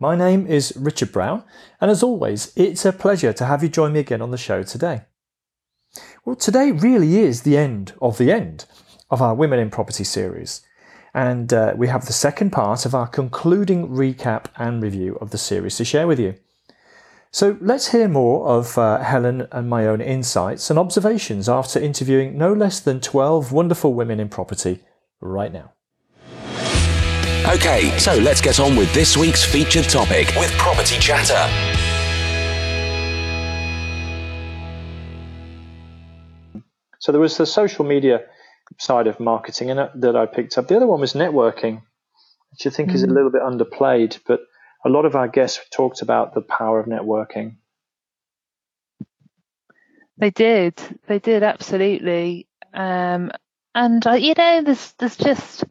My name is Richard Brown, and as always, it's a pleasure to have you join me again on the show today. Well, today really is the end of the end of our Women in Property series, and uh, we have the second part of our concluding recap and review of the series to share with you. So let's hear more of uh, Helen and my own insights and observations after interviewing no less than 12 wonderful women in property right now. Okay, so let's get on with this week's featured topic with Property Chatter. So there was the social media side of marketing and that I picked up. The other one was networking, which I think mm. is a mm. little bit underplayed, but a lot of our guests talked about the power of networking. They did. They did absolutely. Um, and uh, you know, there's there's just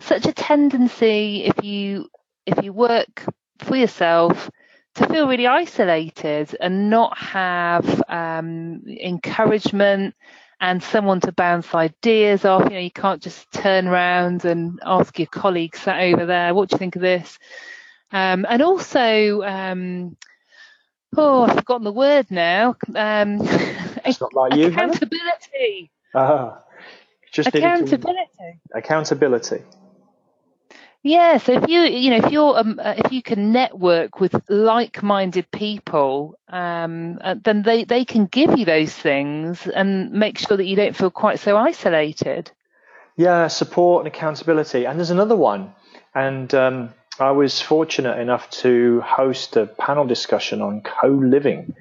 such a tendency if you if you work for yourself to feel really isolated and not have um, encouragement and someone to bounce ideas off. You know, you can't just turn around and ask your colleagues sat over there, what do you think of this? Um, and also, um, oh, I've forgotten the word now. Um, it's not like you. Accountability. Ah, just accountability. Accountability. Yeah, so if you you know if you're um, uh, if you can network with like-minded people, um, uh, then they they can give you those things and make sure that you don't feel quite so isolated. Yeah, support and accountability. And there's another one, and um, I was fortunate enough to host a panel discussion on co-living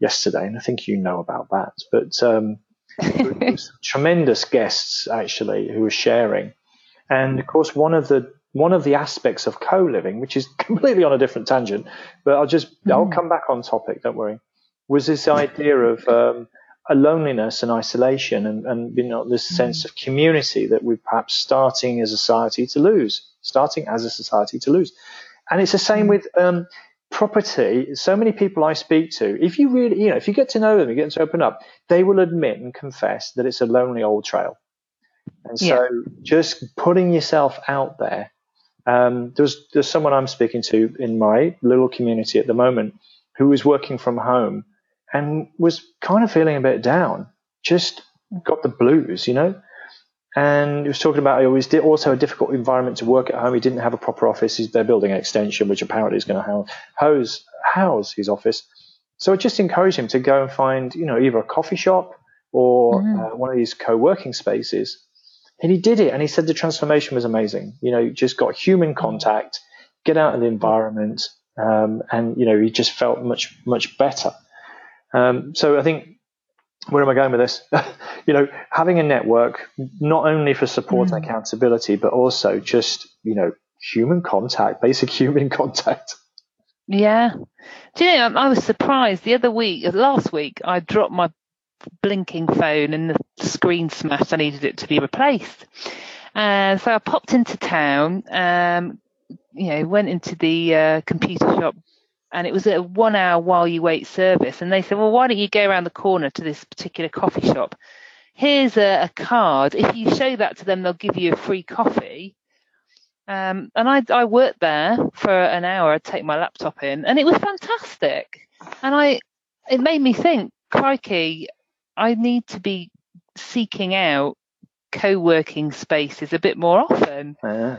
yesterday, and I think you know about that. But um, tremendous guests actually who were sharing. And of course, one of the one of the aspects of co-living, which is completely on a different tangent, but I'll just mm. I'll come back on topic. Don't worry. Was this idea of um, a loneliness and isolation, and, and you know this mm. sense of community that we're perhaps starting as a society to lose, starting as a society to lose, and it's the same mm. with um, property. So many people I speak to, if you really, you know, if you get to know them, you get to open up, they will admit and confess that it's a lonely old trail. And so yeah. just putting yourself out there um, there's there's someone I'm speaking to in my little community at the moment who was working from home and was kind of feeling a bit down, just got the blues, you know. And he was talking about it was also a difficult environment to work at home. He didn't have a proper office. They're building an extension, which apparently is going to house, house his office. So I just encouraged him to go and find, you know, either a coffee shop or mm-hmm. uh, one of these co-working spaces and he did it, and he said the transformation was amazing. You know, just got human contact, get out of the environment, um, and you know, he just felt much much better. Um, so I think where am I going with this? you know, having a network not only for support mm. and accountability, but also just you know human contact, basic human contact. Yeah. Do you know, I was surprised the other week, last week, I dropped my blinking phone and the screen smashed. I needed it to be replaced. And so I popped into town, um, you know, went into the uh, computer shop and it was a one hour while you wait service. And they said, well, why don't you go around the corner to this particular coffee shop? Here's a, a card. If you show that to them, they'll give you a free coffee. Um, and I, I worked there for an hour. I'd take my laptop in and it was fantastic. And I, it made me think, crikey, I need to be seeking out co-working spaces a bit more often. Uh,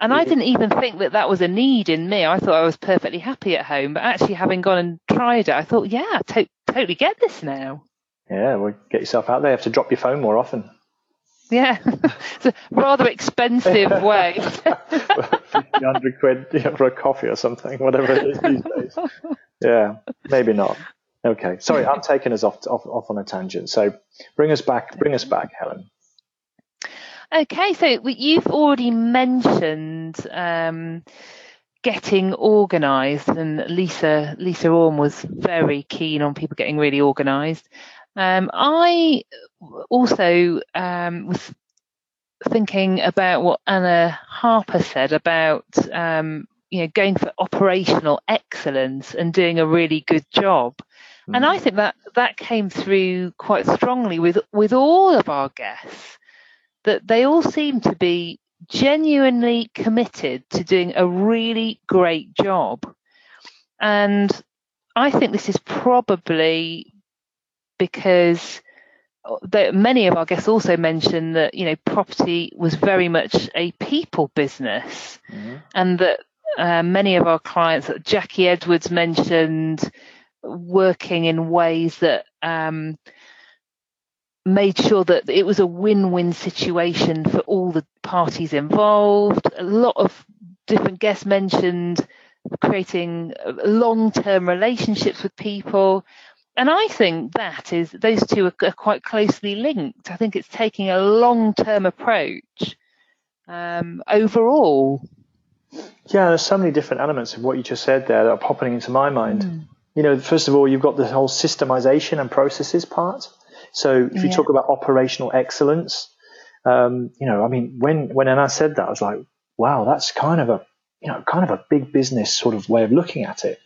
and I didn't even think that that was a need in me. I thought I was perfectly happy at home, but actually having gone and tried it, I thought, yeah, I to- totally get this now. Yeah, well, get yourself out there. You have to drop your phone more often. Yeah, it's a rather expensive way. 100 quid for a coffee or something, whatever it is these days. Yeah, maybe not. Okay, sorry, I'm taking us off, off off on a tangent. So bring us back, bring us back, Helen. Okay, so you've already mentioned um, getting organised, and Lisa Lisa Orme was very keen on people getting really organised. Um, I also um, was thinking about what Anna Harper said about um, you know going for operational excellence and doing a really good job. Mm. And I think that that came through quite strongly with with all of our guests that they all seem to be genuinely committed to doing a really great job. And I think this is probably because many of our guests also mentioned that you know property was very much a people business, mm-hmm. and that uh, many of our clients, Jackie Edwards mentioned, working in ways that um, made sure that it was a win-win situation for all the parties involved. A lot of different guests mentioned creating long-term relationships with people and I think that is those two are, are, quite closely linked. I think it's taking a long-term approach um, overall. Yeah, there's so many different elements of what you just said there that are popping into my mind. Mm. You know, first of all, you've got the whole systemization and processes part. So if you yeah. talk about operational excellence, um, you know, I mean, when when Anna said that, I was like, wow, that's kind of a you know, kind of a big business sort of way of looking at it.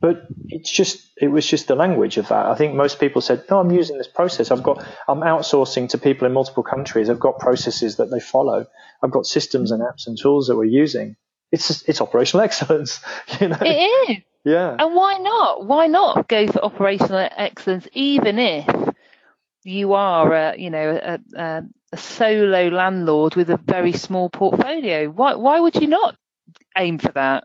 But it's just, it was just the language of that. I think most people said, no, I'm using this process. I've got, I'm outsourcing to people in multiple countries. I've got processes that they follow. I've got systems and apps and tools that we're using. It's just, it's operational excellence. You know? It is. Yeah. And why not? Why not go for operational excellence, even if you are, a, you know, a, a, a solo landlord with a very small portfolio? Why, why would you not aim for that?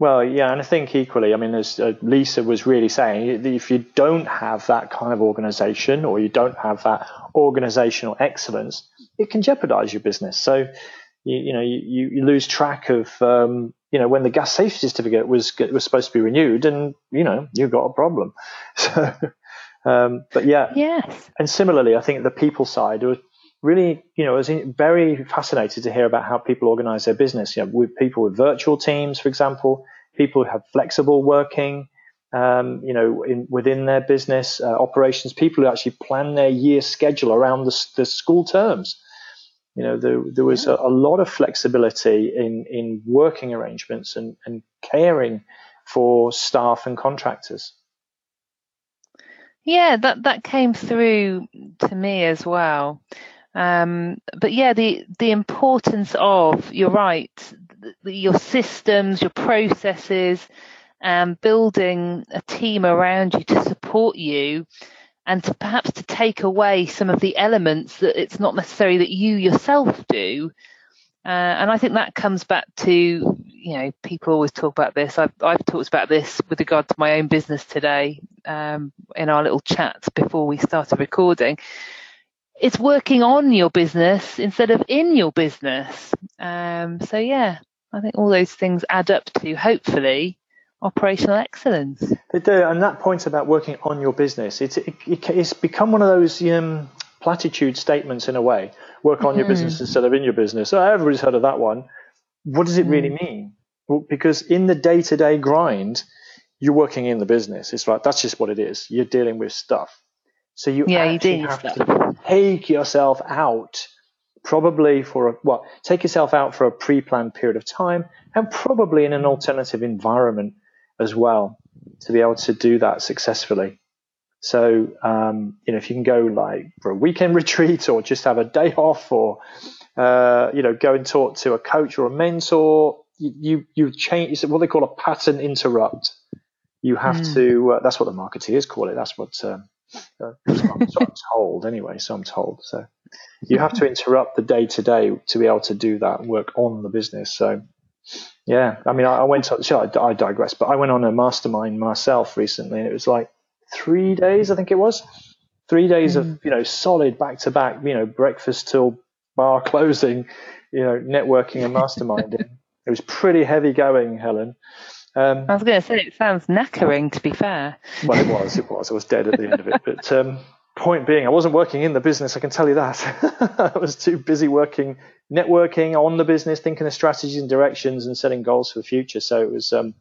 Well, yeah, and I think equally, I mean, as uh, Lisa was really saying, if you don't have that kind of organization or you don't have that organizational excellence, it can jeopardize your business. So, you, you know, you, you lose track of, um, you know, when the gas safety certificate was was supposed to be renewed, and you know, you got a problem. So, um, but yeah, yes. And similarly, I think the people side was really, you know, I was very fascinated to hear about how people organize their business. You know, with people with virtual teams, for example, people who have flexible working, um, you know, in, within their business uh, operations, people who actually plan their year schedule around the, the school terms. You know, there, there was a, a, lot of flexibility in, in working arrangements and, and caring for staff and contractors. Yeah, that, that came through to me as well. Um, but yeah, the the importance of you're right, your systems, your processes, and um, building a team around you to support you, and to perhaps to take away some of the elements that it's not necessary that you yourself do. Uh, and I think that comes back to, you know, people always talk about this. I've, I've talked about this with regard to my own business today um, in our little chats before we started recording it's working on your business instead of in your business. Um, so yeah, I think all those things add up to hopefully operational excellence. They do, and that point about working on your business, it's it, it's become one of those um, platitude statements in a way. Work on mm your business instead of in your business. So everybody's heard of that one. What does it mm really mean? Well, because in the day-to-day grind, you're working in the business. It's like that's just what it is. You're dealing with stuff. So you yeah, actually you have stuff. to take yourself out, probably for a well, take yourself out for a pre-planned period of time, and probably in an alternative environment as well to be able to do that successfully. So um, you know, if you can go like for a weekend retreat or just have a day off, or uh, you know, go and talk to a coach or a mentor, you you, you change. It's what they call a pattern interrupt. You have mm. to. Uh, that's what the marketeers call it. That's what. Um, I'm, so I'm told anyway. So I'm told. So you have to interrupt the day to day to be able to do that work on the business. So yeah, I mean, I, I went on. So I, I digress, but I went on a mastermind myself recently, and it was like three days, I think it was, three days mm. of you know solid back to back, you know, breakfast till bar closing, you know, networking and masterminding. it was pretty heavy going, Helen. Um, I was going to say it sounds knackering. To be fair, well, it was. It was. I was dead at the end of it, but um, point being, I wasn't working in the business. I can tell you that. I was too busy working, networking on the business, thinking of strategies and directions, and setting goals for the future. So it was um,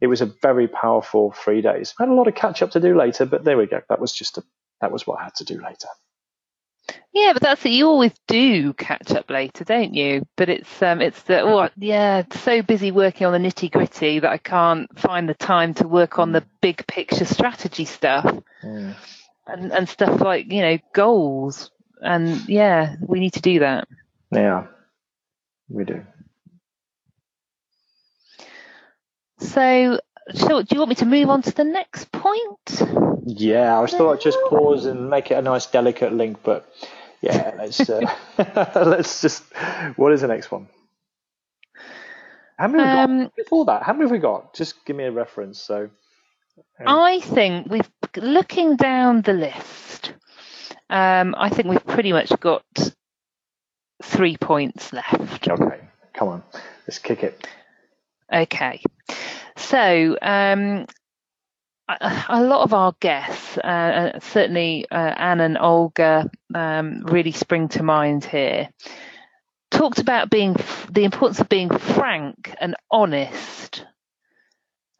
it was a very powerful three days. I had a lot of catch up to do later, but there we go. That was just a that was what I had to do later. Yeah, but that's it. You always do catch up later, don't you? But it's um, it's the oh yeah, so busy working on the nitty gritty that I can't find the time to work on the big picture strategy stuff mm. And and stuff like you know goals. And yeah, we need to do that. Yeah, we do. So, so do you want me to move on to the next point? Yeah, I was thought I'd just pause and make it a nice delicate link, but yeah, let's uh, let's just. What is the next one? How many um, before that? How many have we got? Just give me a reference. So, um, I think we've looking down the list. Um, I think we've pretty much got three points left. Okay, come on, let's kick it. Okay, so um, a lot of our guests, uh, uh, certainly uh, Anne and Olga, um, really spring to mind here. Talked about being the importance of being frank and honest,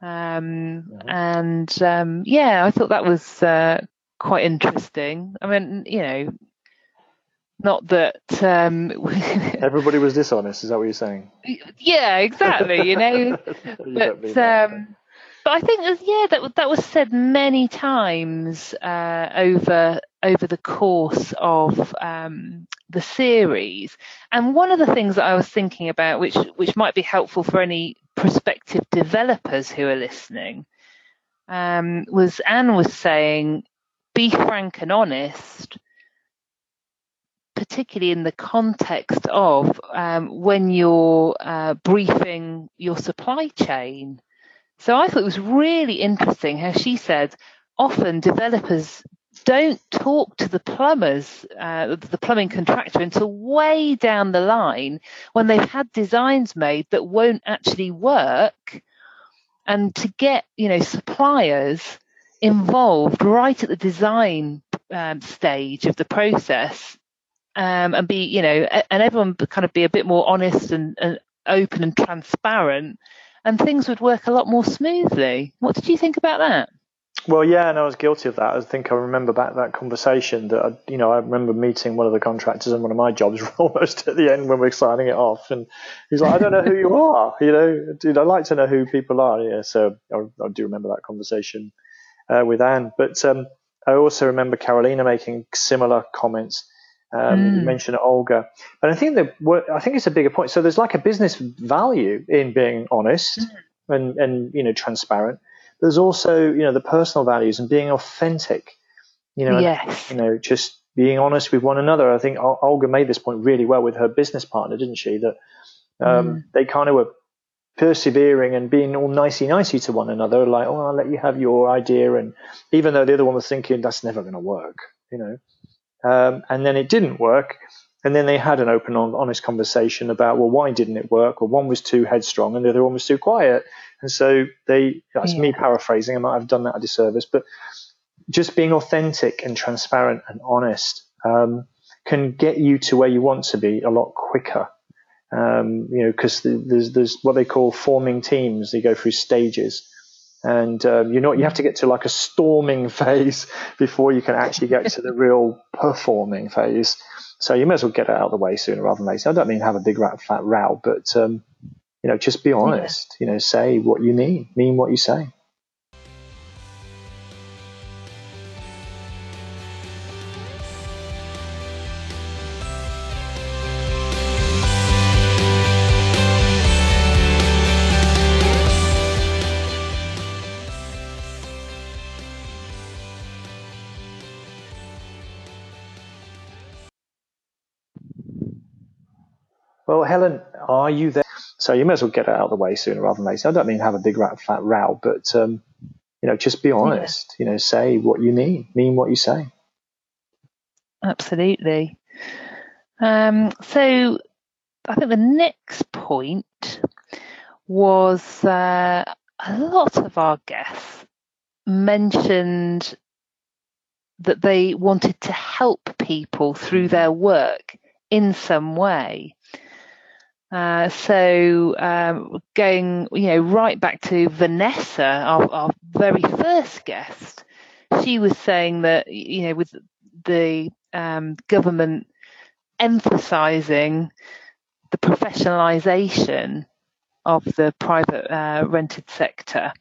um, mm-hmm. and um, yeah, I thought that was uh, quite interesting. I mean, you know, not that um, everybody was dishonest. Is that what you're saying? Yeah, exactly. You know, but um, but I think yeah that that was said many times uh, over over the course of um, the series. And one of the things that I was thinking about, which which might be helpful for any prospective developers who are listening, um, was Anne was saying, be frank and honest particularly in the context of um, when you're uh, briefing your supply chain. So I thought it was really interesting how she said often developers don't talk to the plumbers, uh, the plumbing contractor until way down the line when they've had designs made that won't actually work. And to get, you know, suppliers involved right at the design um, stage of the process um, and be, you know, and everyone kind of be a bit more honest and, and open and transparent and things would work a lot more smoothly. What did you think about that? Well, yeah, and I was guilty of that. I think I remember back that conversation that, I, you know, I remember meeting one of the contractors in one of my jobs almost at the end when we are signing it off. And he's like, I don't know who you are. You know, dude, I'd like to know who people are. Yeah. So I, I do remember that conversation uh, with Anne. But um, I also remember Carolina making similar comments um, mm. You mentioned Olga, but I think that I think it's a bigger point. So there's like a business value in being honest mm. and and you know transparent. There's also you know the personal values and being authentic. You know, yes. you know, just being honest with one another. I think Olga made this point really well with her business partner, didn't she? That um, mm. they kind of were persevering and being all nicey nicey to one another, like, oh, I'll let you have your idea, and even though the other one was thinking that's never going to work, you know. Um, and then it didn't work. And then they had an open, honest conversation about, well, why didn't it work? Well, one was too headstrong and the other one was too quiet. And so they, that's yeah. me paraphrasing, I might have done that a disservice, but just being authentic and transparent and honest um, can get you to where you want to be a lot quicker. Um, you know, because there's, there's what they call forming teams. They go through stages and um, you know you have to get to like a storming phase before you can actually get to the real performing phase. So you may as well get it out of the way sooner rather than later. I don't mean have a big rat, fat row, but um, you know just be honest. Yeah. You know, say what you mean, mean what you say. Well, Helen, are you there? So you may as well get it out of the way sooner rather than later. I don't mean have a big rat, fat row, but um, you know, just be honest. Yeah. You know, say what you mean, mean what you say. Absolutely. Um, so I think the next point was uh, a lot of our guests mentioned that they wanted to help people through their work in some way. Uh, so um, going, you know, right back to Vanessa, our, our, very first guest, she was saying that, you know, with the um, government emphasising the professionalisation of the private uh, rented sector,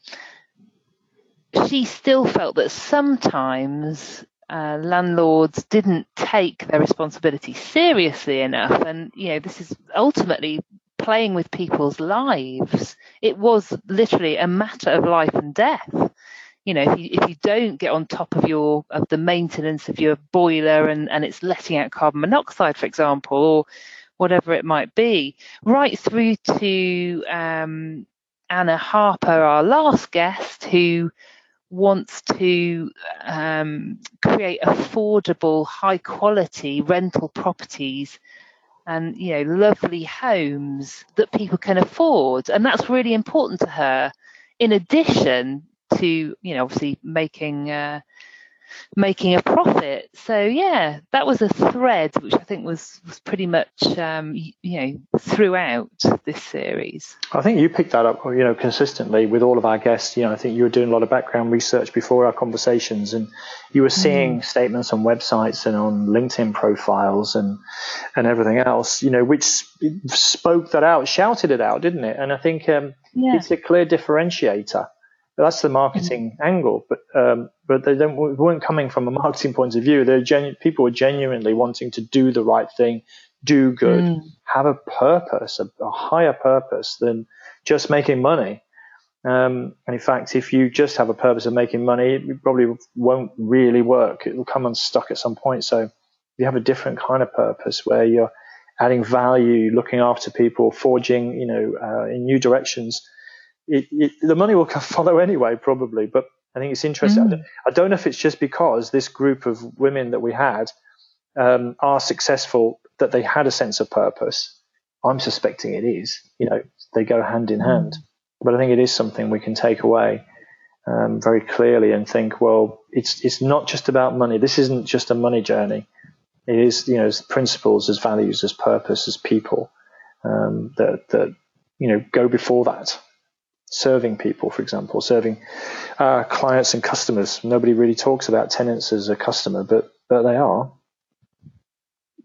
she still felt that sometimes uh, landlords didn't take their responsibility seriously enough. And, you know, this is ultimately playing with people's lives. It was literally a matter of life and death. You know, if you, if you don't get on top of your of the maintenance of your boiler and, and it's letting out carbon monoxide, for example, or whatever it might be, right through to um, Anna Harper, our last guest, who wants to um, create affordable, high quality rental properties and you know lovely homes that people can afford. And that's really important to her. In addition to you know obviously making uh, making a profit. So yeah, that was a thread which I think was was pretty much um, you know throughout this series. I think you picked that up, you know, consistently with all of our guests. You know, I think you were doing a lot of background research before our conversations, and you were seeing mm. statements on websites and on LinkedIn profiles and and everything else. You know, which spoke that out, shouted it out, didn't it? And I think um, yeah. it's a clear differentiator that's the marketing mm-hmm. angle, but um, but they don't weren't coming from a marketing point of view. They're genu- people were genuinely wanting to do the right thing, do good, mm. have a purpose, a, a, higher purpose than just making money. Um, and in fact, if you just have a purpose of making money, it probably won't really work. It will come unstuck at some point. So you have a different kind of purpose where you're adding value, looking after people, forging, you know, uh, in new directions it, it, the money will follow anyway, probably. But I think it's interesting. Mm. I don't know if it's just because this group of women that we had um, are successful that they had a sense of purpose. I'm suspecting it is. You know, they go hand in hand. Mm. But I think it is something we can take away um, very clearly and think, well, it's it's not just about money. This isn't just a money journey. It is, you know, as principles, as values, as purpose, as people um, that that you know go before that serving people, for example, serving uh, clients and customers. Nobody really talks about tenants as a customer, but but they are.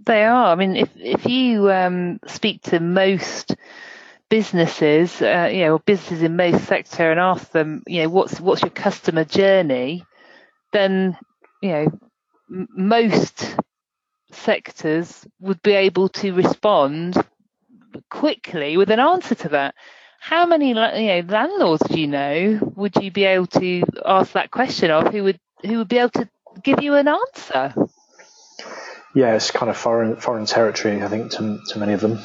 They are. I mean, if if you um, speak to most businesses, uh, you know, businesses in most sector, and ask them, you know, what's what's your customer journey, then you know, m- most sectors would be able to respond quickly with an answer to that how many you know landlords do you know would you be able to ask that question of who would who would be able to give you an answer? Yeah, it's kind of foreign foreign territory, I think, to to many of them.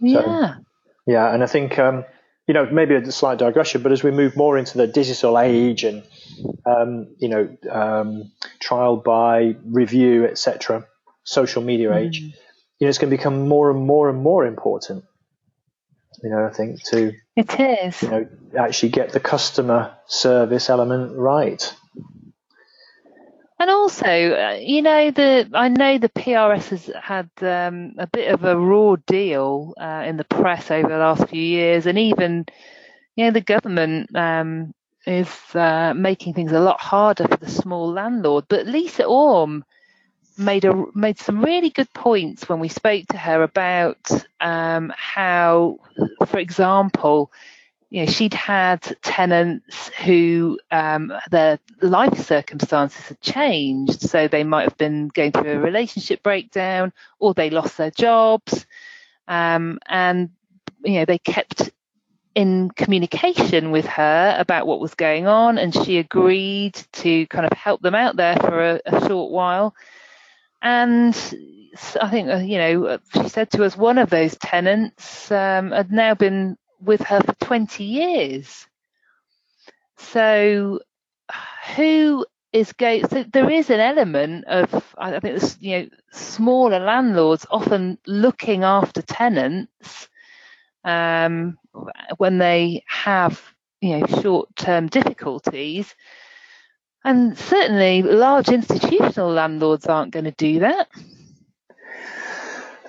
Yeah. So, yeah, and I think um, you know maybe a slight digression, but as we move more into the digital age and um, you know um, trial by review, etc., social media mm. age, you know, it's going to become more and more and more important you know, I think to it is you know actually get the customer service element right. And also, uh, you know, the I know the PRS has had um, a bit of a raw deal uh, in the press over the last few years, and even you know the government um, is uh, making things a lot harder for the small landlord. But Lisa Orme made a made some really good points when we spoke to her about um, how, for example, you know, she'd had tenants who um, their life circumstances had changed, so they might have been going through a relationship breakdown, or they lost their jobs, um, and you know they kept in communication with her about what was going on, and she agreed to kind of help them out there for a, a short while. And I think, uh, you know, uh, she said to us one of those tenants um, had now been with her for 20 years. So, who is going? So there is an element of, I think, you know, smaller landlords often looking after tenants um, when they have, you know, short-term difficulties And certainly, large institutional landlords aren't going to do that.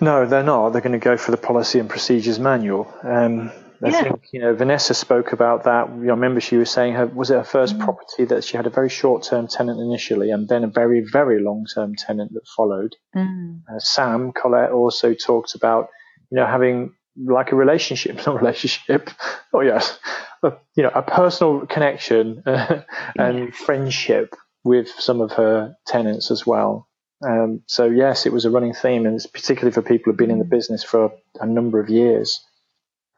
No, they're not. They're going to go for the policy and procedures manual. Um, I yeah. think you know Vanessa spoke about that. I remember she was saying her was it her first mm. property that she had a very short term tenant initially, and then a very very long term tenant that followed. Mm. Uh, Sam Collette also talked about you know having like a relationship, not relationship. Oh yes, a, you know a personal connection uh, and yeah. friendship with some of her tenants as well. Um, so yes, it was a running theme, and it's particularly for people who've been in the mm. business for a number of years.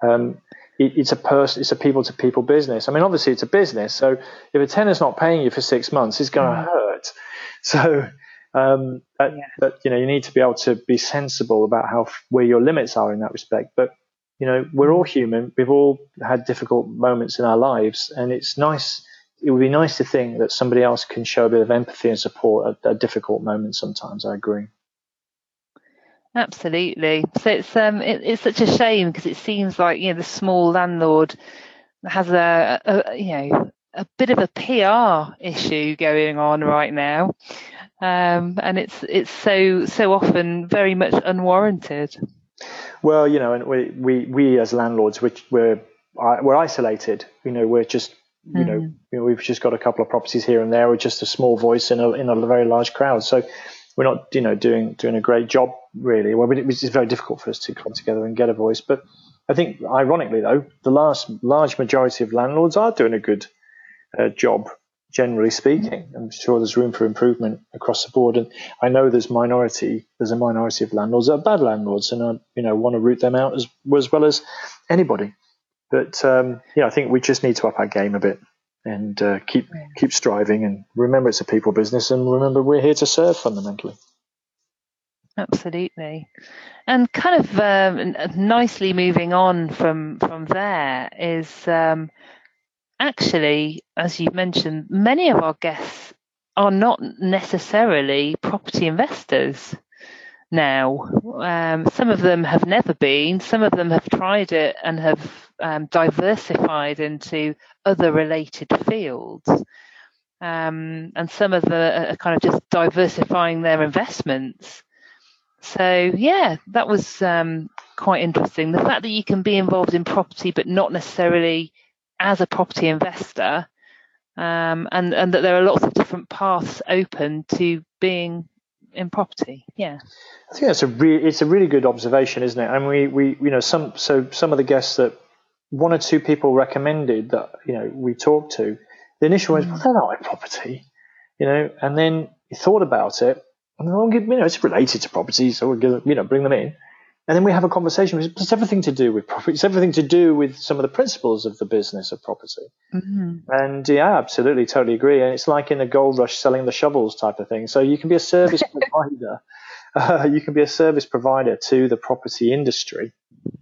Um, it, it's a person, it's a people to people business. I mean, obviously it's a business. So if a tenant's not paying you for six months, it's going to mm. hurt. So, um, but, yeah. you know, you need to be able to be sensible about how, where your limits are in that respect. But, you know, we're all human. We've all had difficult moments in our lives and it's nice. It would be nice to think that somebody else can show a bit of empathy and support at a difficult moment sometimes. I agree. Absolutely. So it's um it, it's such a shame because it seems like you know the small landlord has a, a, you know a bit of a PR issue going on right now, um, and it's it's so so often very much unwarranted. Well, you know, and we we, we as landlords, which we're we're isolated. You know, we're just you mm. know, you know, we've just got a couple of properties here and there. We're just a small voice in a in a very large crowd. So we're not, you know, doing doing a great job really. Well, it was very difficult for us to come together and get a voice. But I think, ironically though, the last large majority of landlords are doing a good uh, job, generally speaking. I'm sure there's room for improvement across the board, and I know there's minority, there's a minority of landlords that are bad landlords, and I, you know, want to root them out as as well as anybody. But um, yeah, I think we just need to up our game a bit and uh, keep keep striving and remember it's a people business and remember we're here to serve fundamentally. Absolutely, and kind of um, nicely moving on from from there is um, actually, as you mentioned, many of our guests are not necessarily property investors now. Um, some of them have never been, some of them have tried it and have um, diversified into other related fields. Um, and some of them are kind of just diversifying their investments. So, yeah, that was um, quite interesting. The fact that you can be involved in property but not necessarily as a property investor. Um, and, and that there are lots of different paths open to being in property. Yeah, I think that's a re- it's a really good observation, isn't it? And we we you know some so some of the guests that one or two people recommended that you know we talked to, the initial was, mm. well, they're not in property, you know, and then you thought about it, and then, I'll give you know, it's related to property, so we'll give you know bring them in. And then we have a conversation. It's everything to do with property. It's everything to do with some of the principles of the business of property. Mm-hmm. And yeah, absolutely, totally agree. And it's like in the gold rush selling the shovels type of thing. So you can be a service provider. Uh, you can be a service provider to the property industry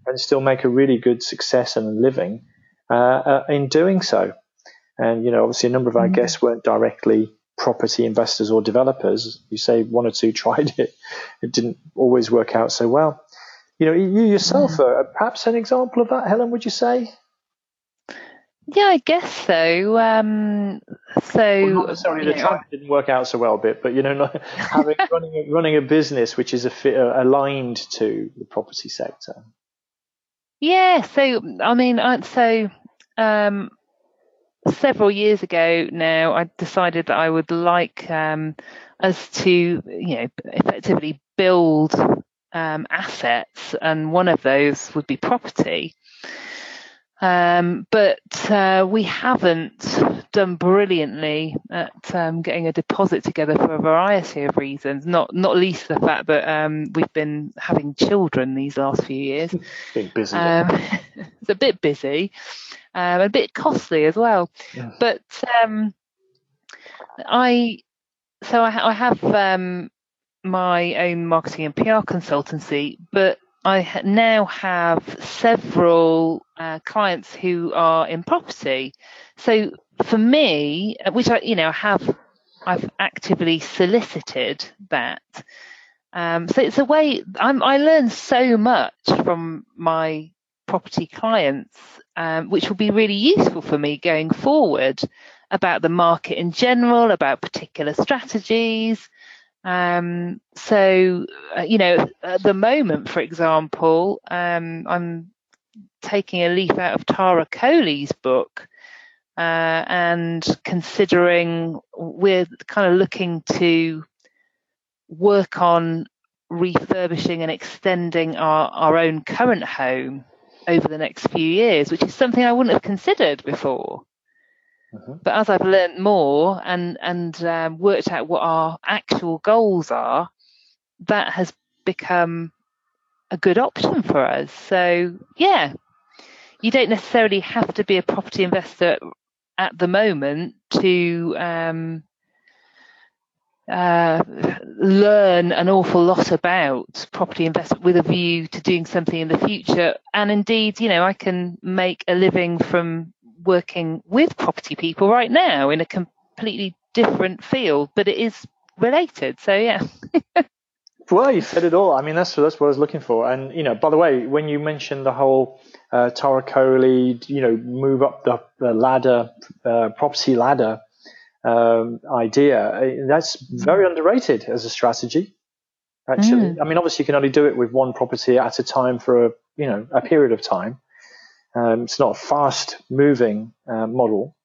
and still make a really good success and a living uh, uh, in doing so. And, you know, obviously a number of our mm-hmm. guests weren't directly property investors or developers. You say one or two tried it. It didn't always work out so well. You know, you yourself are perhaps an example of that, Helen, would you say? Yeah, I guess so. Um, so well, not necessarily the know, didn't work out so well, a bit, but you know, having running a, running a business which is a fit, uh, aligned to the property sector. Yeah. So I mean, so um, several years ago now, I decided that I would like um, us to, you know, effectively build um, assets, and one of those would be property. Um, but uh, we haven't done brilliantly at um, getting a deposit together for a variety of reasons. Not not least the fact that um, we've been having children these last few years. Being busy. Um, it's a bit busy, um, a bit costly as well. Yeah. But um, I so I, I have my own marketing and PR consultancy, but I now have several uh, clients who are in property. So for me, uh, which I, you know, have I've actively solicited that. Um, so it's a way I'm, i learn so much from my property clients, um, which will be really useful for me going forward about the market in general, about particular strategies. Um, so, uh, you know, at the moment, for example, um, I'm taking a leaf out of Tara Coley's book uh, and considering we're kind of looking to work on refurbishing and extending our, our own current home over the next few years, which is something I wouldn't have considered before. Mm-hmm. But as I've learned more and and um, worked out what our actual goals are, that has become a good option for us. So yeah, you don't necessarily have to be a property investor at the moment to um, uh, learn an awful lot about property investment with a view to doing something in the future. And indeed, you know, I can make a living from working with property people right now in a completely different field, but it is related. So yeah. well, you said it all. I mean, that's that's what I was looking for. And you know, by the way, when you mentioned the whole uh, Tara Coley, you know, move up the, the ladder, uh, property ladder um, idea, that's very underrated as a strategy. Actually, mm. I mean, obviously, you can only do it with one property at a time for a you know a period of time. Um, it's not a fast moving uh, model,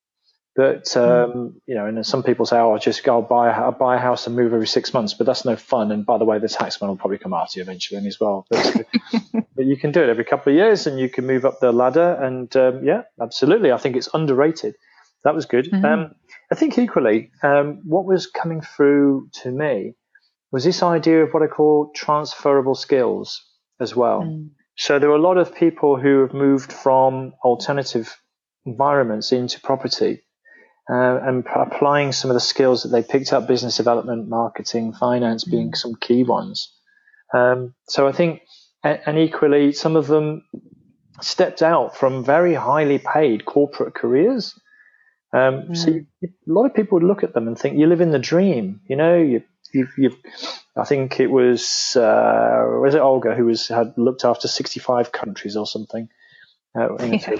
but hmm. um, you know, and some people say, "Oh, I'll just go buy a, buy a house and move every six months," but that's no fun. And by the way, the taxman will probably come after you eventually as well. But, but, you can do it every couple of years, and you can move up the ladder. And um, yeah, absolutely, I think it's underrated. That was good. Mm-hmm. Um, I think equally, um, what was coming through to me was this idea of what I call transferable skills as well. Mm. So there are a lot of people who have moved from alternative environments into property uh, and applying some of the skills that they picked up business development, marketing, finance being mm. some key ones. Um, so I think, and equally, some of them stepped out from very highly paid corporate careers. Um, mm. So you, a lot of people would look at them and think you live in the dream. You know, you you've, you've, I think it was, uh, was it Olga who was, had looked after 65 countries or something. Uh,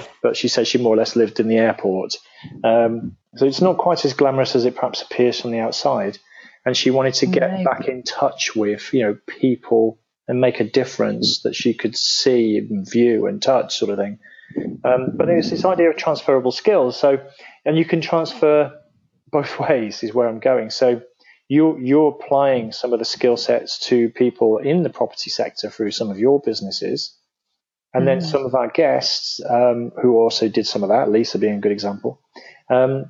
but she said she more or less lived in the airport. Um, so it's not quite as glamorous as it perhaps appears from the outside. And she wanted to get back in touch with, you know, people and make a difference that she could see and view and touch sort of thing. Um, but it's this idea of transferable skills. So, and you can transfer both ways is where I'm going. So you're, you're applying some of the skill sets to people in the property sector through some of your businesses. And mm. then some of our guests, um, who also did some of that, Lisa being a good example, um,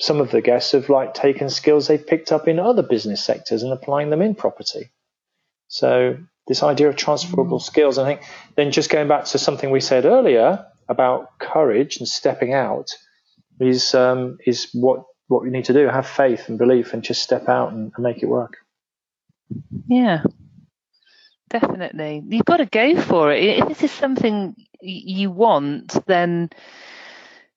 some of the guests have like taken skills they've picked up in other business sectors and applying them in property. So this idea of transferable mm. skills, I think, then just going back to something we said earlier about courage and stepping out is um, is what what you need to do have faith and belief and just step out and, and make it work. Yeah. Definitely. You've got to go for it. If this is something you want then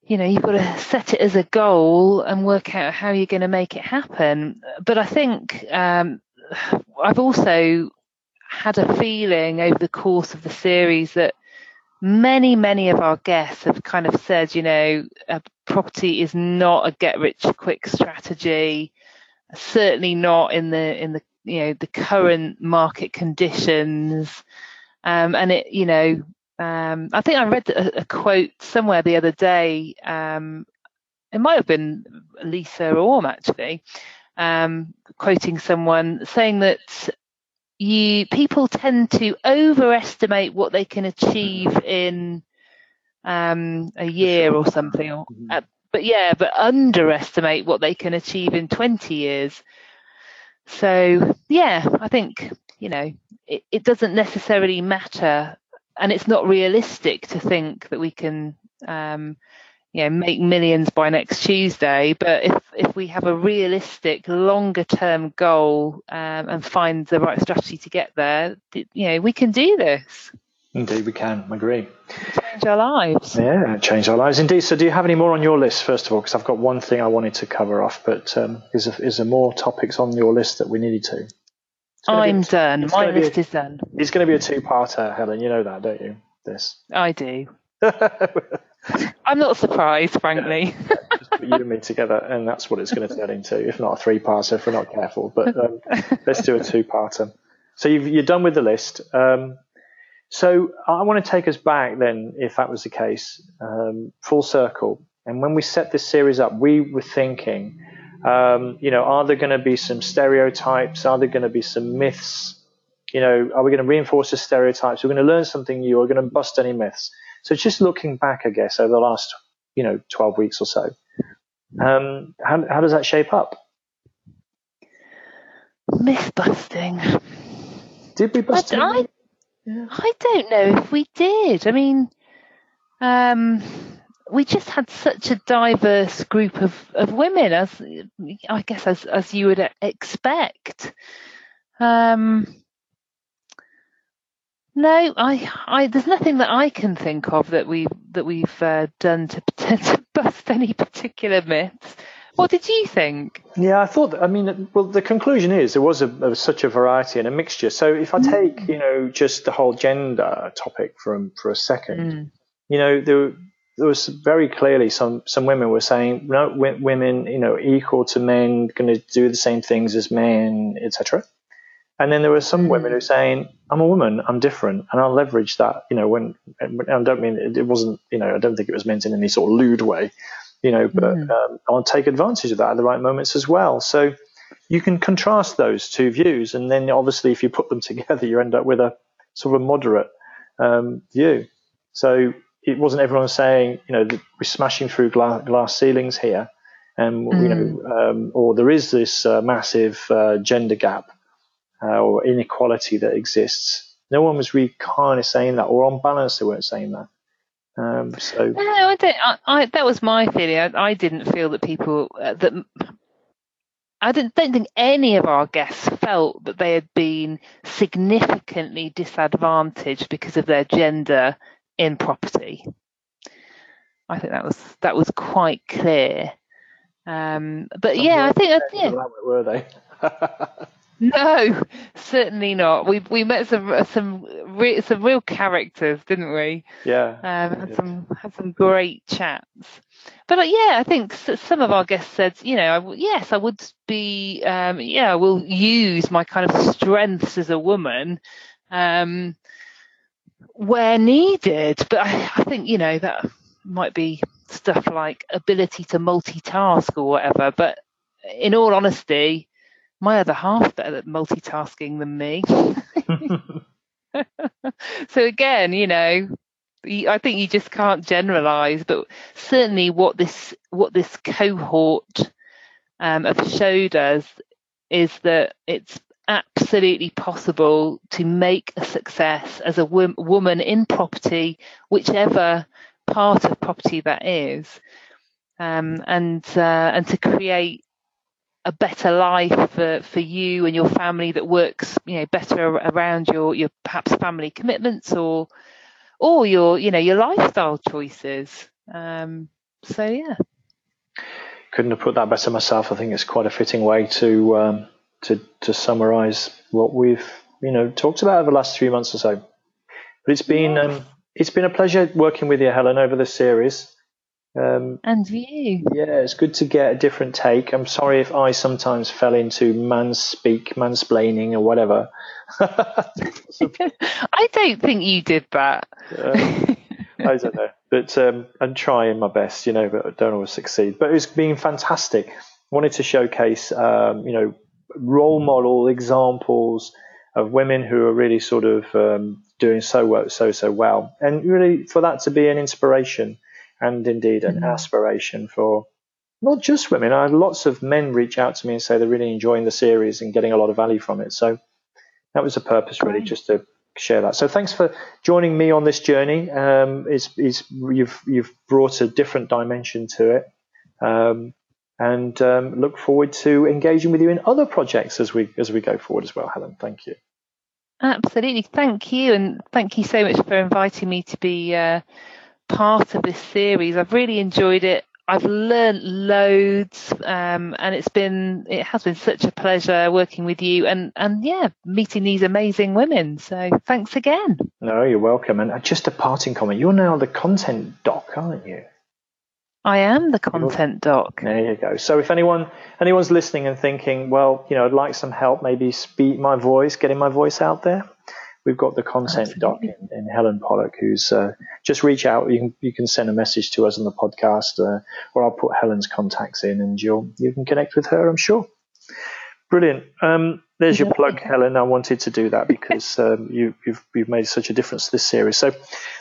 you know you've got to set it as a goal and work out how you're going to make it happen. But i think um, i've also had a feeling over the course of the series that many, many of our guests have kind of said, you know, property is not a get rich quick strategy. Certainly not in the in the you know the current market conditions. Um, and it, you know, um, I think I read a, a, quote somewhere the other day. Um, it might have been Lisa Orme actually, um, quoting someone saying that you people tend to overestimate what they can achieve in um, a year or something, mm-hmm. uh, but yeah, but underestimate what they can achieve in 20 years. So yeah, I think you know it, it doesn't necessarily matter, and it's not realistic to think that we can um, you know make millions by next Tuesday. But if if we have a realistic longer term goal um, and find the right strategy to get there, you know we can do this. Indeed, we can. I agree. Change our lives. Yeah, change our lives. Indeed. So, do you have any more on your list, first of all? Because I've got one thing I wanted to cover off, but um, is, there, is there more topics on your list that we needed to? I'm a, done. My list a, is done. It's going to be a two-parter, Helen. You know that, don't you? This. I do. I'm not surprised, frankly. put you and me together, and that's what it's going to turn into, if not a three-parter if we're not careful. But um, let's do a two-parter. So you are done with the list. Um, so I want to take us back then, if that was the case, um, full circle. And when we set this series up, we were thinking, um, you know, are there going to be some stereotypes? Are there going to be some myths? You know, are we going to reinforce the stereotypes? Are We're going to learn something new. Are We're going to bust any myths. So just looking back, I guess, over the last, you know, 12 weeks or so, um, how, how does that shape up? Myth busting. Did we bust? I, I, I don't know if we did. I mean, um, we just had such a diverse group of, of women, as I guess as as you would expect. Um, no, I, I, there's nothing that I can think of that we that we've uh, done to, to bust any particular myths. What did you think? Yeah, I thought. I mean, well, the conclusion is there was a, a, such a variety and a mixture. So if I take, mm. you know, just the whole gender topic from for a second, mm. you know, there there was very clearly some some women were saying no, women, you know, equal to men, going to do the same things as men, etc. And then there were some women who were saying, I'm a woman, I'm different, and I'll leverage that, you know, when, I don't mean, it, wasn't, you know, I don't think it was meant in any sort of lewd way, you know, but mm. um, I'll take advantage of that at the right moments as well. So you can contrast those two views, and then obviously if you put them together, you end up with a sort of a moderate um, view. So it wasn't everyone saying, you know, we're smashing through glass, glass ceilings here, and mm. you know, um, or there is this uh, massive uh, gender gap uh, or inequality that exists. No one was really kind of saying that, or on balance, they weren't saying that. Um, so no, I don't. I, I, that was my feeling. I, I didn't feel that people uh, that I don't, don't think any of our guests felt that they had been significantly disadvantaged because of their gender in property. I think that was that was quite clear. Um, but yeah, I think yeah. Were they? No, certainly not. We we met some some re- some real characters, didn't we? Yeah. Um, had some had some great chats. But uh, yeah, I think some of our guests said, you know, I w- yes, I would be, um, yeah, I will use my kind of strengths as a woman um, where needed. But I, I think you know that might be stuff like ability to multitask or whatever. But in all honesty my other half better at multitasking than me. so again, you know, I think you just can't generalize, but certainly what this what this cohort um, have showed us is that it's absolutely possible to make a success as a w- woman in property, whichever part of property that is, um, and uh, and to create a better life for, for you and your family that works you know better around your your perhaps family commitments or or your you know your lifestyle choices. Um, so yeah. Couldn't have put that better myself. I think it's quite a fitting way to um, to to summarize what we've you know talked about over the last three months or so. But it's been um, it's been a pleasure working with you helen over the series um, and you. Yeah, it's good to get a different take. I'm sorry if I sometimes fell into manspeak, mansplaining, or whatever. I don't think you did that. Uh, I don't know, but um, I'm trying my best, you know, but I don't always succeed. But it's been fantastic. Wanted to showcase, um, you know, role model examples of women who are really sort of um, doing so well, so so well, and really for that to be an inspiration and indeed an mm-hmm. aspiration for not just women. I have lots of men reach out to me and say they're really enjoying the series and getting a lot of value from it. So that was the purpose, really, just to share that. So thanks for joining me on this journey. Um, it's, it's, you've you've brought a different dimension to it, um, and um, look forward to engaging with you in other projects as we as we go forward as well. Helen, thank you. Absolutely, thank you, and thank you so much for inviting me to be. Uh, part of this series. I've really enjoyed it. I've learned loads, um, and it's been it has been such a pleasure working with you, and and yeah, meeting these amazing women. So thanks again. No, you're welcome. And just a parting comment: you're now the content doc, aren't you? I am the content doc. There you go. So if anyone anyone's listening and thinking, well, you know, I'd like some help, maybe speak my voice, getting my voice out there, we've got the content doc in, in, Helen Pollock, who's uh, just reach out. You can you can send a message to us on the podcast, uh, or I'll put Helen's contacts in, and you'll you can connect with her. I'm sure. Brilliant. Um, there's your plug, Helen. I wanted to do that because um, you, have you've made such a difference to this series. So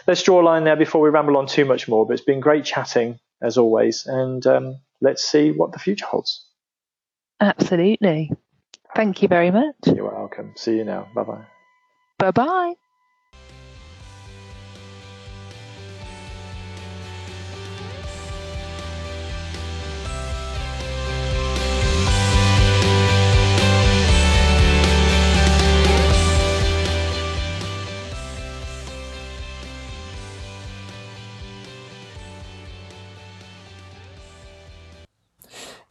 let's draw a line there before we ramble on too much more. But it's been great chatting as always, and um, let's see what the future holds. Absolutely. Thank you very much. You're welcome. See you now. Bye bye. Bye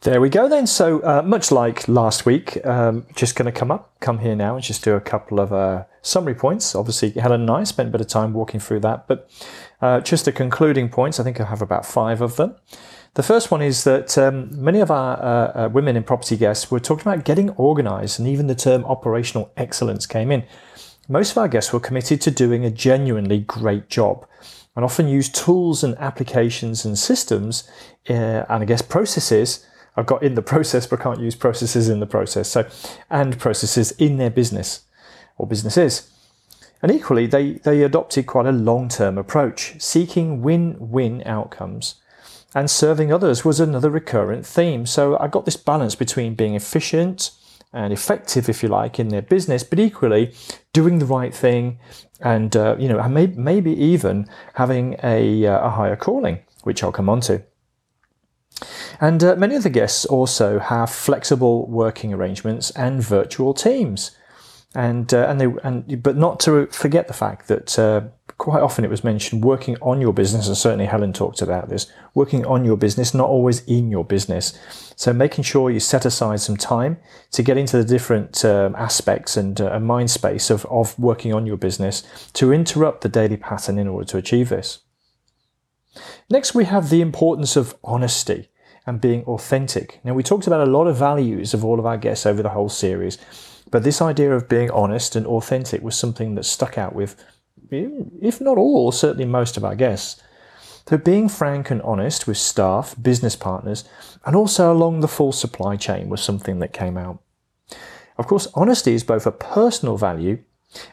There we go then. So uh, much like last week, um, just going to come up, come here now and just do a couple of uh, summary points. Obviously, Helen and I spent a bit of time walking through that, but uh, just the concluding points. I think I have about five of them. The first one is that um, many of our uh, uh, women in property guests were talking about getting organised, and even the term operational excellence came in. Most of our guests were committed to doing a genuinely great job and often use tools and applications and systems uh, and I guess processes I've got in the process, but can't use processes in the process. So, and processes in their business or businesses. And equally, they, they adopted quite a long term approach, seeking win win outcomes. And serving others was another recurrent theme. So I got this balance between being efficient and effective, if you like, in their business, but equally doing the right thing and, uh, you know, maybe, maybe even having a, uh, a higher calling, which I'll come on to. And uh, many of the guests also have flexible working arrangements and virtual teams. And, uh, and they, and, but not to forget the fact that uh, quite often it was mentioned working on your business, and certainly Helen talked about this, working on your business, not always in your business. So making sure you set aside some time to get into the different um, aspects and uh, mind space of, of working on your business to interrupt the daily pattern in order to achieve this. Next, we have the importance of honesty and being authentic. Now, we talked about a lot of values of all of our guests over the whole series, but this idea of being honest and authentic was something that stuck out with, if not all, certainly most of our guests. So, being frank and honest with staff, business partners, and also along the full supply chain was something that came out. Of course, honesty is both a personal value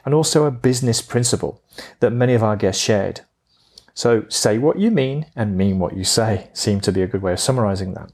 and also a business principle that many of our guests shared. So say what you mean and mean what you say seem to be a good way of summarizing that.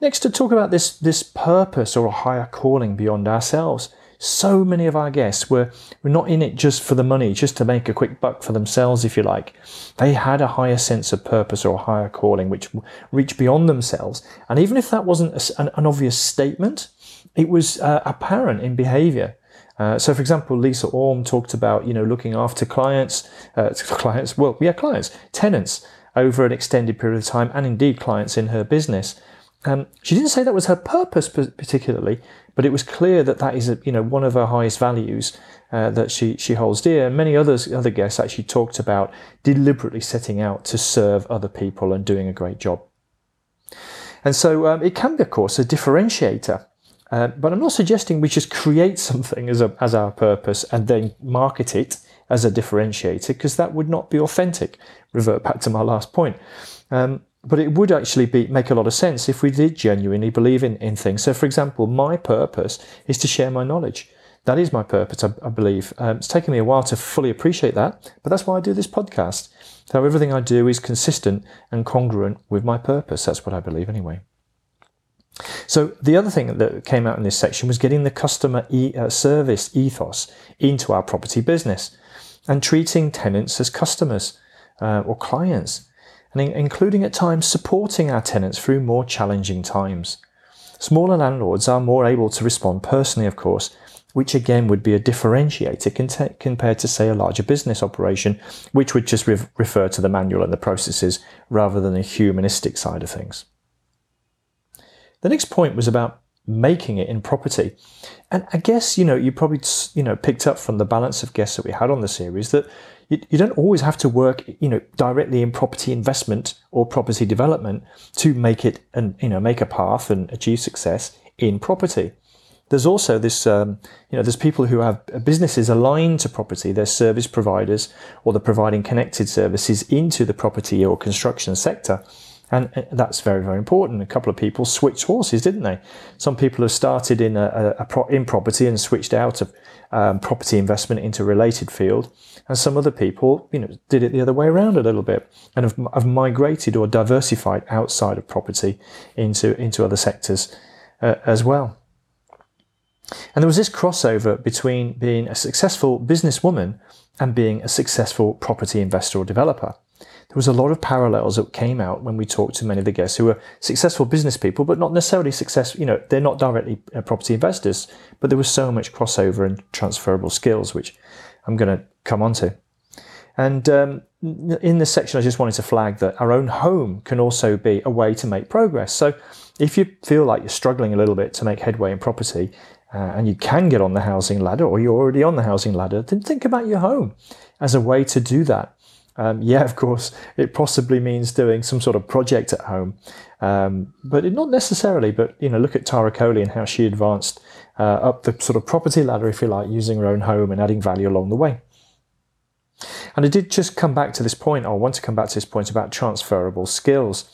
Next, to talk about this, this purpose or a higher calling beyond ourselves. So many of our guests were, were not in it just for the money, just to make a quick buck for themselves, if you like. They had a higher sense of purpose or a higher calling which reached beyond themselves. And even if that wasn't a, an, an, obvious statement, it was uh, apparent in behavior. Uh, so, for example, Lisa Orme talked about you know looking after clients, uh, clients, well, yeah, clients, tenants over an extended period of time, and indeed clients in her business. Um, she didn't say that was her purpose particularly, but it was clear that that is a, you know one of her highest values uh, that she she holds dear. And many others other guests actually talked about deliberately setting out to serve other people and doing a great job. And so um, it can be, of course, a differentiator. Uh, but I'm not suggesting we just create something as, a, as our purpose and then market it as a differentiator, because that would not be authentic. Revert back to my last point. Um, but it would actually be make a lot of sense if we did genuinely believe in, in things. So, for example, my purpose is to share my knowledge. That is my purpose, I, I believe. Um, it's taken me a while to fully appreciate that, but that's why I do this podcast. So everything I do is consistent and congruent with my purpose. That's what I believe anyway. So the other thing that came out in this section was getting the customer e- uh, service ethos into our property business and treating tenants as customers uh, or clients, and in- including at times supporting our tenants through more challenging times. Smaller landlords are more able to respond personally, of course, which again would be a differentiator compared to, say, a larger business operation, which would just re- refer to the manual and the processes rather than the humanistic side of things. The next point was about making it in property. And I guess, you know, you probably, you know, picked up from the balance of guests that we had on the series that you, you don't always have to work, you know, directly in property investment or property development to make it and you know make a path and achieve success in property. There's also this, um, you know, there's people who have businesses aligned to property. They're service providers or they're providing connected services into the property or construction sector. And that's very, very important. A couple of people switched horses, didn't they? Some people have started in a, a, a pro, in property and switched out of um, property investment into related field, and some other people, you know, did it the other way around a little bit and have, have migrated or diversified outside of property into into other sectors uh, as well. And there was this crossover between being a successful businesswoman and being a successful property investor or developer. There was a lot of parallels that came out when we talked to many of the guests who were successful business people, but not necessarily successful, you know, they're not directly uh, property investors, but there was so much crossover and transferable skills, which I'm going to come on to. And um, in this section, I just wanted to flag that our own home can also be a way to make progress. So if you feel like you're struggling a little bit to make headway in property, uh, and you can get on the housing ladder or you're already on the housing ladder, then think about your home as a way to do that. Um, yeah, of course, it possibly means doing some sort of project at home, um, but it, not necessarily. But you know, look at Tara Coley and how she advanced uh, up the sort of property ladder, if you like, using her own home and adding value along the way. And I did just come back to this point, or I want to come back to this point about transferable skills.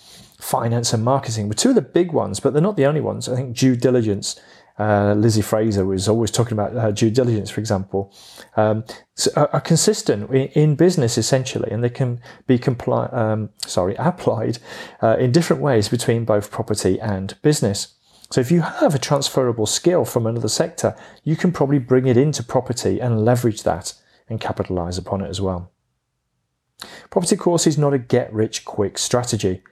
Finance and marketing were two of the big ones, but they're not the only ones. I think due diligence uh, Lizzie Fraser was always talking about her due diligence, for example, um, so are, are, consistent in, in, business essentially, and they can be compli- um, sorry applied uh, in different ways between both property and business. So if you have a transferable skill from another sector, you can probably bring it into property and leverage that and capitalize upon it as well. Property course is not a get rich quick strategy.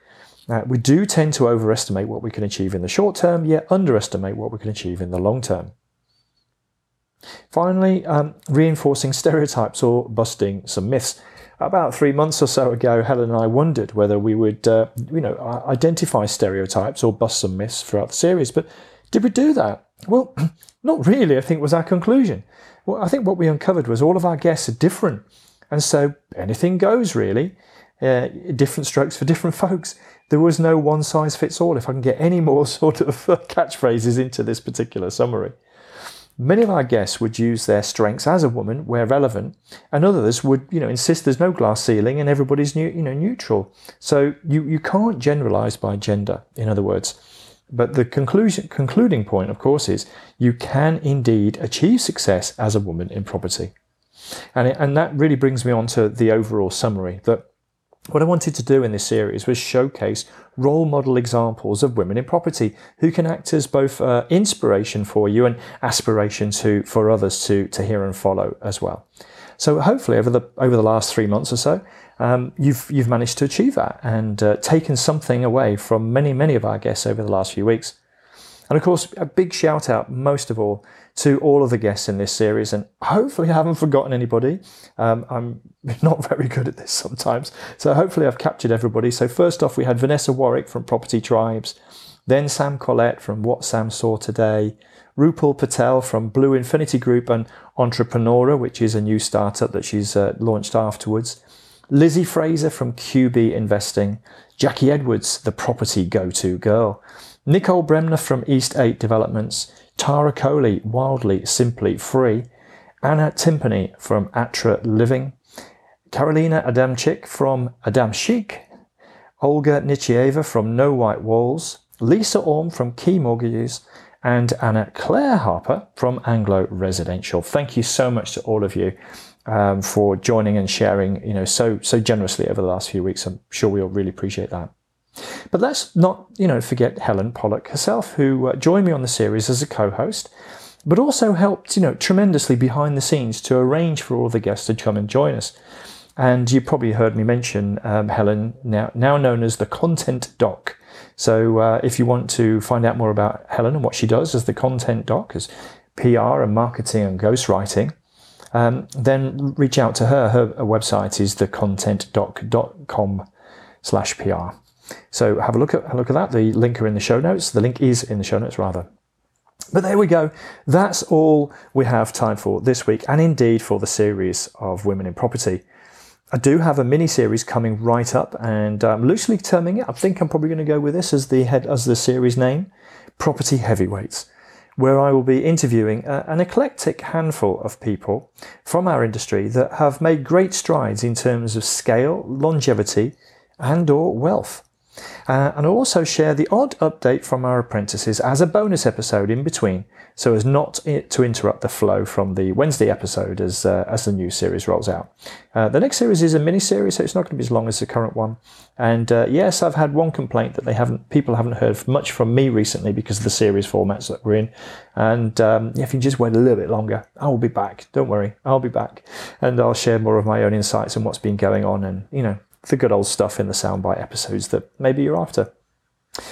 Uh, we do tend to overestimate what we can achieve in the short term, yet underestimate what we can achieve in the long term. Finally, um, reinforcing stereotypes or busting some myths. About three months or so ago, Helen and I wondered whether we would, uh, you know, identify stereotypes or bust some myths throughout the series. But did we do that? Well, not really. I think was our conclusion. Well, I think what we uncovered was all of our guests are different, and so anything goes really. Uh, different strokes for different folks there was no one size fits all. If I can get any more sort of catchphrases into this particular summary. Many of our guests would use their strengths as a woman where relevant, and others would, you know, insist there's no glass ceiling and everybody's new, you know, neutral. So you, you can't generalize by gender, in other words. But the conclusion, concluding point, of course, is you can indeed achieve success as a woman in property. And, it, and that really brings me on to the overall summary that what I wanted to do in this series was showcase role model examples of women in property who can act as both uh, inspiration for you and aspiration to for others to to hear and follow as well. So hopefully over the over the last three months or so, um, you've you've managed to achieve that and uh, taken something away from many many of our guests over the last few weeks. And of course, a big shout out most of all to all of the guests in this series. And hopefully, I haven't forgotten anybody. Um, I'm not very good at this sometimes. So, hopefully, I've captured everybody. So, first off, we had Vanessa Warwick from Property Tribes, then Sam Collette from What Sam Saw Today, Rupal Patel from Blue Infinity Group and Entrepreneur, which is a new startup that she's uh, launched afterwards. Lizzie Fraser from QB Investing, Jackie Edwards, the property go to girl, Nicole Bremner from East 8 Developments, Tara Coley, Wildly Simply Free, Anna Timpany from Atra Living, Karolina Adamczyk from Adam Chic, Olga Nichieva from No White Walls, Lisa Orme from Key Mortgages, and Anna Claire Harper from Anglo Residential. Thank you so much to all of you um, for joining and sharing, you know, so so generously over the last few weeks. I'm sure we all really appreciate that. But let's not, you know, forget Helen Pollock herself, who uh, joined me on the series as a co-host, but also helped, you know, tremendously behind the scenes to arrange for all the guests to come and join us. And you probably heard me mention um, Helen, now now known as the Content Doc. So uh, if you want to find out more about Helen and what she does as the Content Doc, as PR and marketing and ghostwriting, um, then reach out to her. Her, her website is thecontentdoc.com slash PR. So have a look at, a look at that. The link are in the show notes. The link is in the show notes rather. But there we go. That's all we have time for this week, and indeed for the series of Women in Property. I do have a mini series coming right up, and I'm loosely terming it. I think I'm probably going to go with this as the head as the series name, Property Heavyweights, where I will be interviewing a, an eclectic handful of people from our industry that have made great strides in terms of scale, longevity, and/or wealth. Uh, and I'll also share the odd update from our apprentices as a bonus episode in between, so as not to interrupt the flow from the Wednesday episode as uh, as the new series rolls out. Uh, the next series is a mini series, so it's not going to be as long as the current one. And uh, yes, I've had one complaint that they haven't people haven't heard much from me recently because of the series formats that we're in. And um, if you just wait a little bit longer, I will be back. Don't worry, I'll be back, and I'll share more of my own insights and what's been going on, and you know the good old stuff in the soundbite episodes that maybe you're after.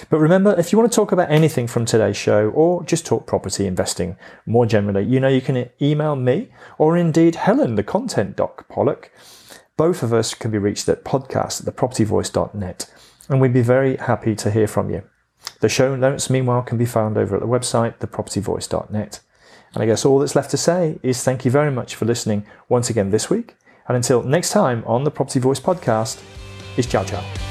But remember, if you want to talk about anything from today's show or just talk property investing more generally, you know you can email me or indeed Helen, the content doc Pollock. Both of us can be reached at podcast at thepropertyvoice.net and we'd be very happy to hear from you. The show notes, meanwhile, can be found over at the website, thepropertyvoice.net. And I guess all that's left to say is thank you very much for listening once again this week. And until next time on the Property Voice podcast, is ciao ciao.